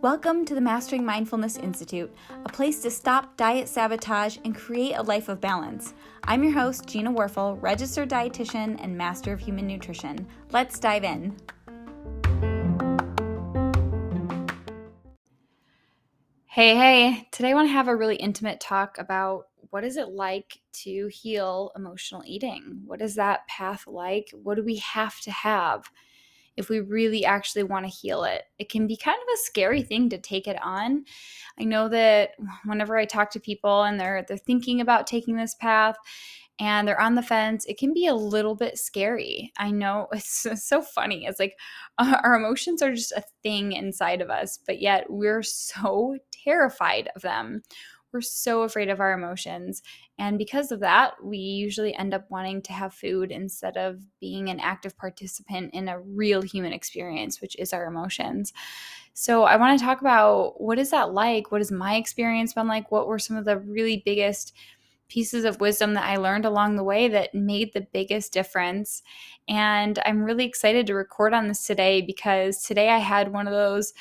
Welcome to the Mastering Mindfulness Institute, a place to stop diet sabotage and create a life of balance. I'm your host, Gina Warfel, registered dietitian and master of human nutrition. Let's dive in. Hey, hey, today I want to have a really intimate talk about what is it like to heal emotional eating? What is that path like? What do we have to have if we really actually want to heal it? It can be kind of a scary thing to take it on. I know that whenever I talk to people and they're they're thinking about taking this path, and they're on the fence, it can be a little bit scary. I know it's so funny. It's like our emotions are just a thing inside of us, but yet we're so terrified of them. We're so afraid of our emotions. And because of that, we usually end up wanting to have food instead of being an active participant in a real human experience, which is our emotions. So, I want to talk about what is that like? What has my experience been like? What were some of the really biggest pieces of wisdom that I learned along the way that made the biggest difference. And I'm really excited to record on this today because today I had one of those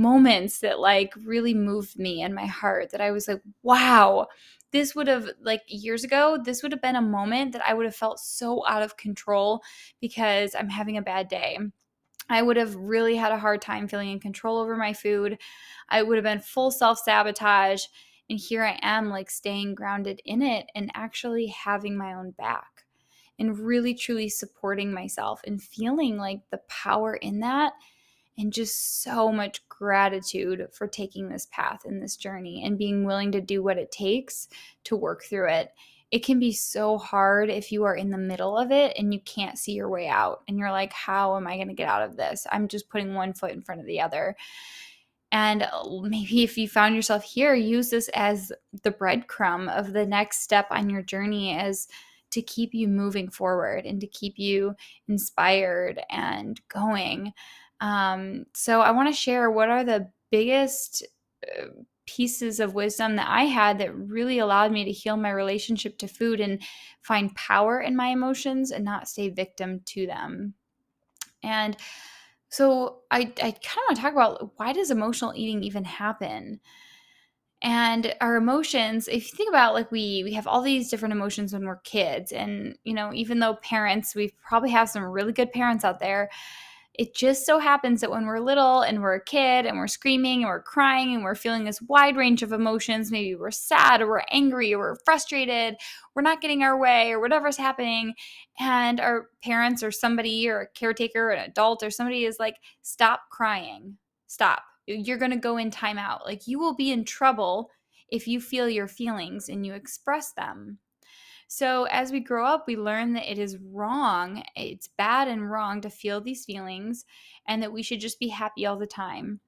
moments that like really moved me in my heart that I was like, wow, this would have like years ago this would have been a moment that i would have felt so out of control because i'm having a bad day. I would have really had a hard time feeling in control over my food. I would have been full self-sabotage and here I am, like staying grounded in it and actually having my own back and really truly supporting myself and feeling like the power in that and just so much gratitude for taking this path in this journey and being willing to do what it takes to work through it. It can be so hard if you are in the middle of it and you can't see your way out and you're like, how am I going to get out of this? I'm just putting one foot in front of the other. And maybe if you found yourself here, use this as the breadcrumb of the next step on your journey as to keep you moving forward and to keep you inspired and going. Um, so I want to share what are the biggest uh, pieces of wisdom that I had that really allowed me to heal my relationship to food and find power in my emotions and not stay victim to them. And so I, I kind of want to talk about why does emotional eating even happen? And our emotions, if you think about like we we have all these different emotions when we're kids. And you know, even though parents, we probably have some really good parents out there it just so happens that when we're little and we're a kid and we're screaming and we're crying and we're feeling this wide range of emotions, maybe we're sad or we're angry or we're frustrated, we're not getting our way or whatever's happening, and our parents or somebody or a caretaker or an adult or somebody is like, stop crying, stop. You're going to go in timeout. Like you will be in trouble if you feel your feelings and you express them. So, as we grow up, we learn that it is wrong, it's bad and wrong to feel these feelings, and that we should just be happy all the time.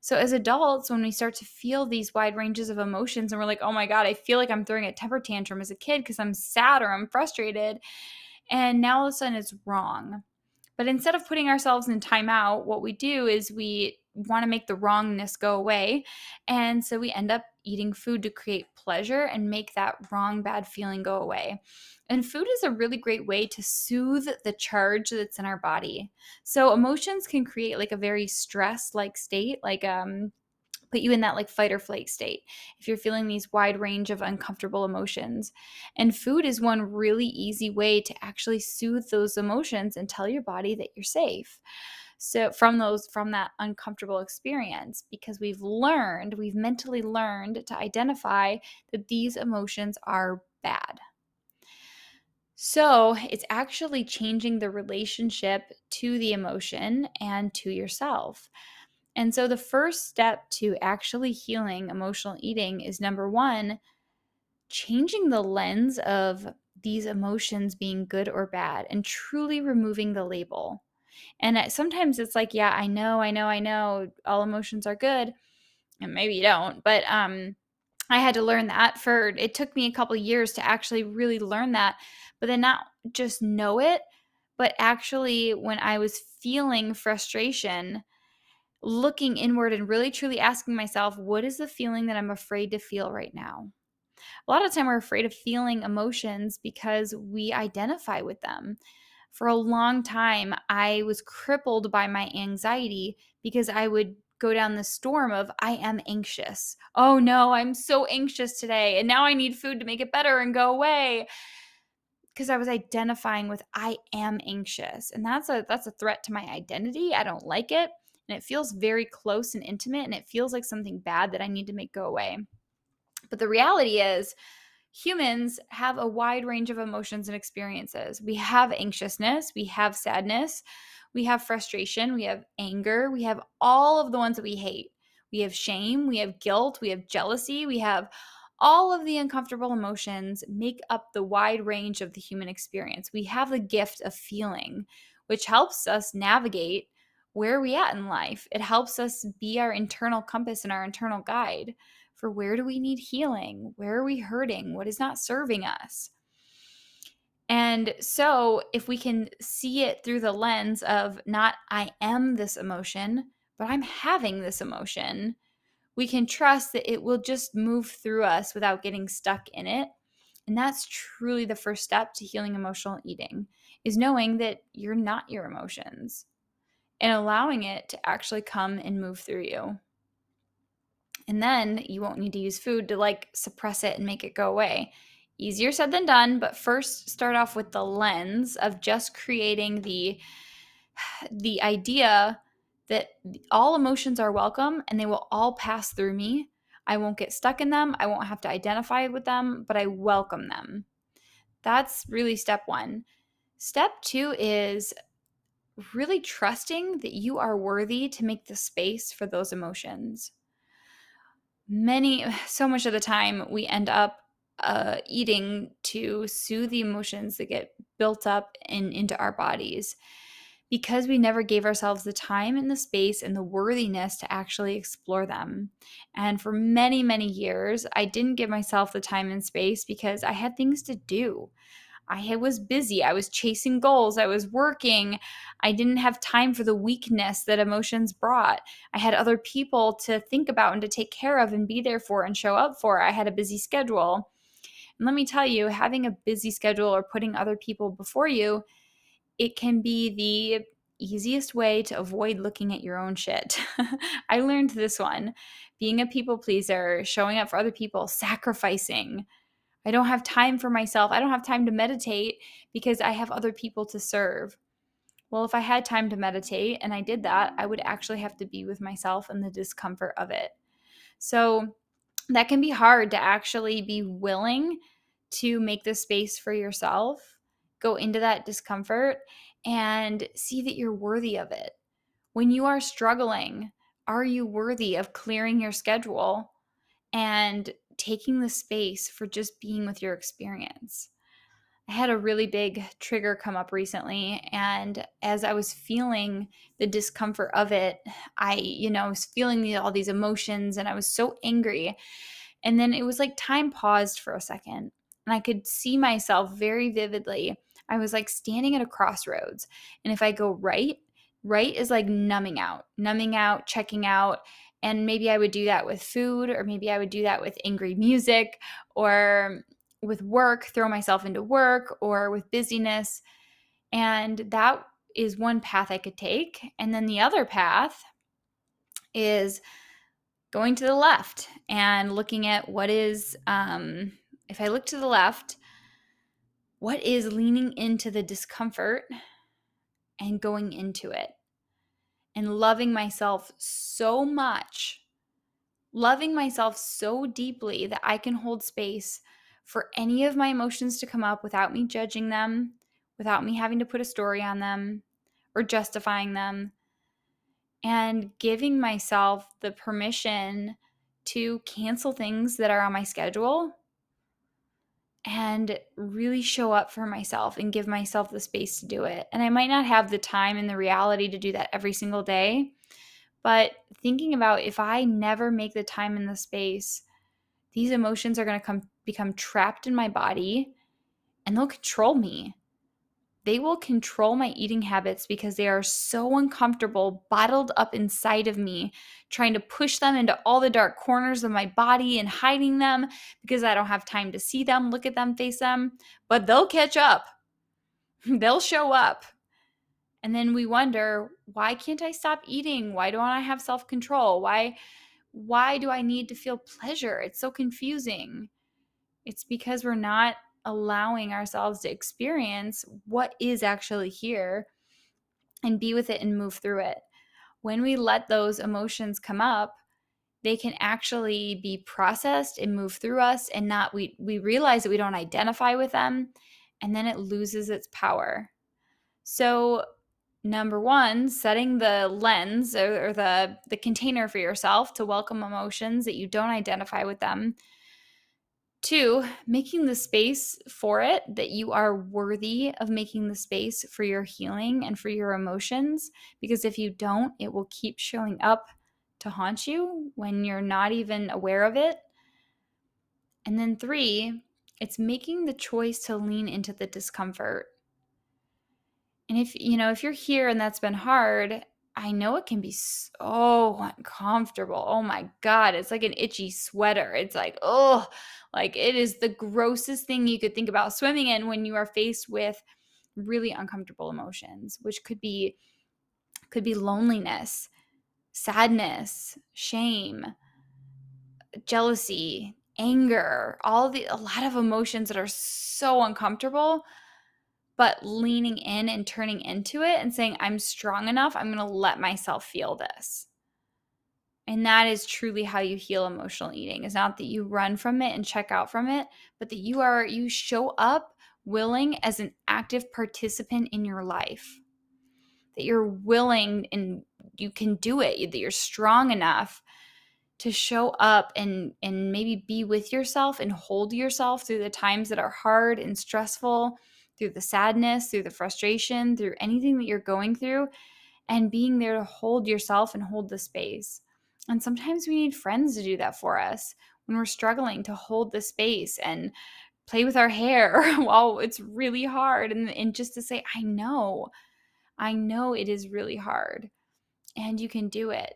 So, as adults, when we start to feel these wide ranges of emotions and we're like, oh my God, I feel like I'm throwing a temper tantrum as a kid because I'm sad or I'm frustrated, and now all of a sudden it's wrong. But instead of putting ourselves in timeout, what we do is we want to make the wrongness go away. And so we end up eating food to create pleasure and make that wrong, bad feeling go away. And food is a really great way to soothe the charge that's in our body. So emotions can create like a very stress like state, like um put you in that like fight or flight state if you're feeling these wide range of uncomfortable emotions. And food is one really easy way to actually soothe those emotions and tell your body that you're safe so from those from that uncomfortable experience because we've learned we've mentally learned to identify that these emotions are bad. So it's actually changing the relationship to the emotion and to yourself. And so the first step to actually healing emotional eating is number one changing the lens of these emotions being good or bad and truly removing the label and sometimes it's like, yeah, I know, I know, I know all emotions are good. And maybe you don't, but um I had to learn that for it took me a couple years to actually really learn that, but then not just know it, but actually when I was feeling frustration, looking inward and really truly asking myself, what is the feeling that I'm afraid to feel right now? A lot of time we're afraid of feeling emotions because we identify with them For a long time, I was crippled by my anxiety because I would go down the storm of I am anxious. Oh no, I'm so anxious today. And now I need food to make it better and go away. Because I was identifying with I am anxious. And that's a that's a threat to my identity. I don't like it. And it feels very close and intimate. And it feels like something bad that I need to make go away. But the reality is humans have a wide range of emotions and experiences. We have anxiousness, we have sadness, we have frustration, we have anger, we have all of the ones that we hate. We have shame, we have guilt, we have jealousy, we have all of the uncomfortable emotions make up the wide range of the human experience. We have the gift of feeling, which helps us navigate where are we at in life. It helps us be our internal compass and our internal guide for where do we need healing? Where are we hurting? What is not serving us? And so, if we can see it through the lens of not I am this emotion, but I'm having this emotion, we can trust that it will just move through us without getting stuck in it. And that's truly the first step to healing emotional eating is knowing that you're not your emotions and allowing it to actually come and move through you. And then you won't need to use food to like suppress it and make it go away. Easier said than done, but first start off with the lens of just creating the the idea that all emotions are welcome and they will all pass through me. I won't get stuck in them. I won't have to identify with them, but I welcome them. That's really step 1. Step 2 is really trusting that you are worthy to make the space for those emotions. Many, so much of the time, we end up uh, eating to soothe the emotions that get built up in, into our bodies because we never gave ourselves the time and the space and the worthiness to actually explore them. And for many, many years, I didn't give myself the time and space because I had things to do. I was busy. I was chasing goals. I was working. I didn't have time for the weakness that emotions brought. I had other people to think about and to take care of and be there for and show up for. I had a busy schedule. And let me tell you, having a busy schedule or putting other people before you, it can be the easiest way to avoid looking at your own shit. I learned this one being a people pleaser, showing up for other people, sacrificing. I don't have time for myself. I don't have time to meditate because I have other people to serve. Well, if I had time to meditate and I did that, I would actually have to be with myself and the discomfort of it. So that can be hard to actually be willing to make the space for yourself, go into that discomfort, and see that you're worthy of it. When you are struggling, are you worthy of clearing your schedule and taking the space for just being with your experience? I had a really big trigger come up recently. And as I was feeling the discomfort of it, I, you know, was feeling all these emotions and I was so angry. And then it was like time paused for a second and I could see myself very vividly. I was like standing at a crossroads. And if I go right, right is like numbing out, numbing out, checking out. And maybe I would do that with food, or maybe I would do that with angry music, or with work, throw myself into work or with busyness. And that is one path I could take. And then the other path is going to the left and looking at what is, um, if I look to the left, what is leaning into the discomfort and going into it and loving myself so much, loving myself so deeply that I can hold space for any of my emotions to come up without me judging them, without me having to put a story on them or justifying them, and giving myself the permission to cancel things that are on my schedule and really show up for myself and give myself the space to do it. And I might not have the time and the reality to do that every single day, but thinking about if I never make the time and the space, these emotions are going to come become trapped in my body and they'll control me. They will control my eating habits because they are so uncomfortable, bottled up inside of me, trying to push them into all the dark corners of my body and hiding them because I don't have time to see them, look at them, face them. But they'll catch up. they'll show up. And then we wonder, why can't I stop eating? Why don't I have self-control? Why why do I need to feel pleasure? It's so confusing. It's because we're not allowing ourselves to experience what is actually here and be with it and move through it. When we let those emotions come up, they can actually be processed and move through us and not we we realize that we don't identify with them and then it loses its power. So number one setting the lens or, or, the the container for yourself to welcome emotions that you don't identify with them two making the space for it that you are worthy of making the space for your healing and for your emotions because if you don't it will keep showing up to haunt you when you're not even aware of it. And then three it's making the choice to lean into the discomfort. And if, you know, if you're here and that's been hard, I know it can be so uncomfortable. Oh my God. It's like an itchy sweater. It's like, oh, like it is the grossest thing you could think about swimming in when you are faced with really uncomfortable emotions, which could be could be loneliness, sadness, shame, jealousy, anger, all the a lot of emotions that are so uncomfortable but leaning in and turning into it and saying, I'm strong enough, I'm going to let myself feel this. And that is truly how you heal emotional eating. It's not that you run from it and check out from it, but that you are, you show up willing as an active participant in your life. That you're willing and you can do it, that you're strong enough to show up and and maybe be with yourself and hold yourself through the times that are hard and stressful through the sadness, through the frustration, through anything that you're going through, and being there to hold yourself and hold the space. And sometimes we need friends to do that for us when we're struggling to hold the space and play with our hair while it's really hard and, and just to say, I know, I know it is really hard and you can do it.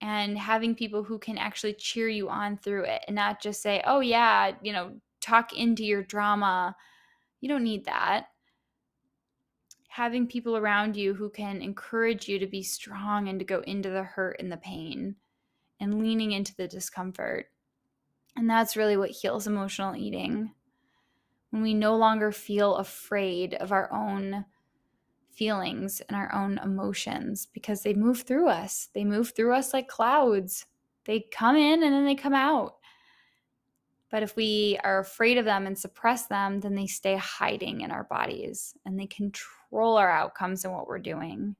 And having people who can actually cheer you on through it and not just say, oh, yeah, you know, talk into your drama you don't need that. Having people around you who can encourage you to be strong and to go into the hurt and the pain and leaning into the discomfort. And that's really what heals emotional eating. When we no longer feel afraid of our own feelings and our own emotions because they move through us. They move through us like clouds. They come in and then they come out. But if we are afraid of them and suppress them, then they stay hiding in our bodies and they control our outcomes and what we're doing.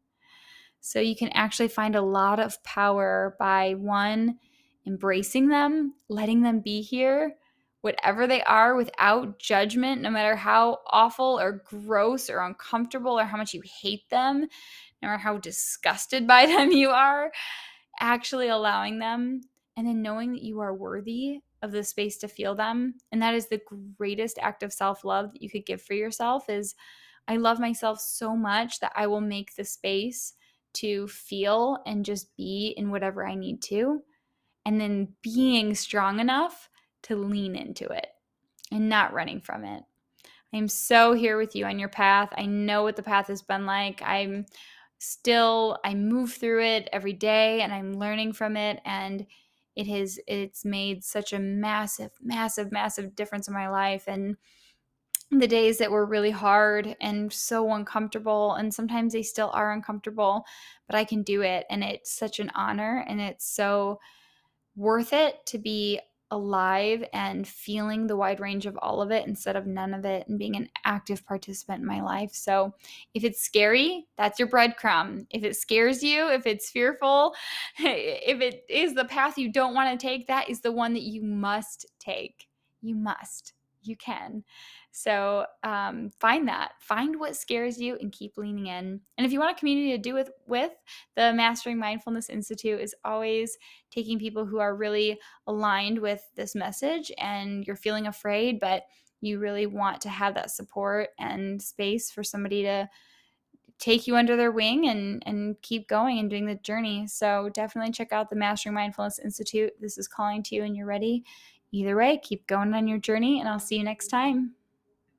So you can actually find a lot of power by one, embracing them, letting them be here, whatever they are, without judgment, no matter how awful or gross or uncomfortable or how much you hate them, no matter how disgusted by them you are, actually allowing them and then knowing that you are worthy of the space to feel them. And that is the greatest act of self-love that you could give for yourself is i love myself so much that i will make the space to feel and just be in whatever i need to. And then being strong enough to lean into it and not running from it. I'm so here with you on your path. I know what the path has been like. I'm still i move through it every day and i'm learning from it. And it has it's made such a massive massive massive difference in my life and the days that were really hard and so uncomfortable and sometimes they still are uncomfortable but i can do it and it's such an honor and it's so worth it to be alive and feeling the wide range of all of it instead of none of it and being an active participant in my life. So, if it's scary, that's your breadcrumb. If it scares you, if it's fearful, if it is the path you don't want to take, that is the one that you must take. You must. You can. So um, find that, find what scares you, and keep leaning in. And if you want a community to do with with, the Mastering Mindfulness Institute is always taking people who are really aligned with this message, and you're feeling afraid, but you really want to have that support and space for somebody to take you under their wing and and keep going and doing the journey. So definitely check out the Mastering Mindfulness Institute. This is calling to you and you're ready. Either way, keep going on your journey and I'll see you next time.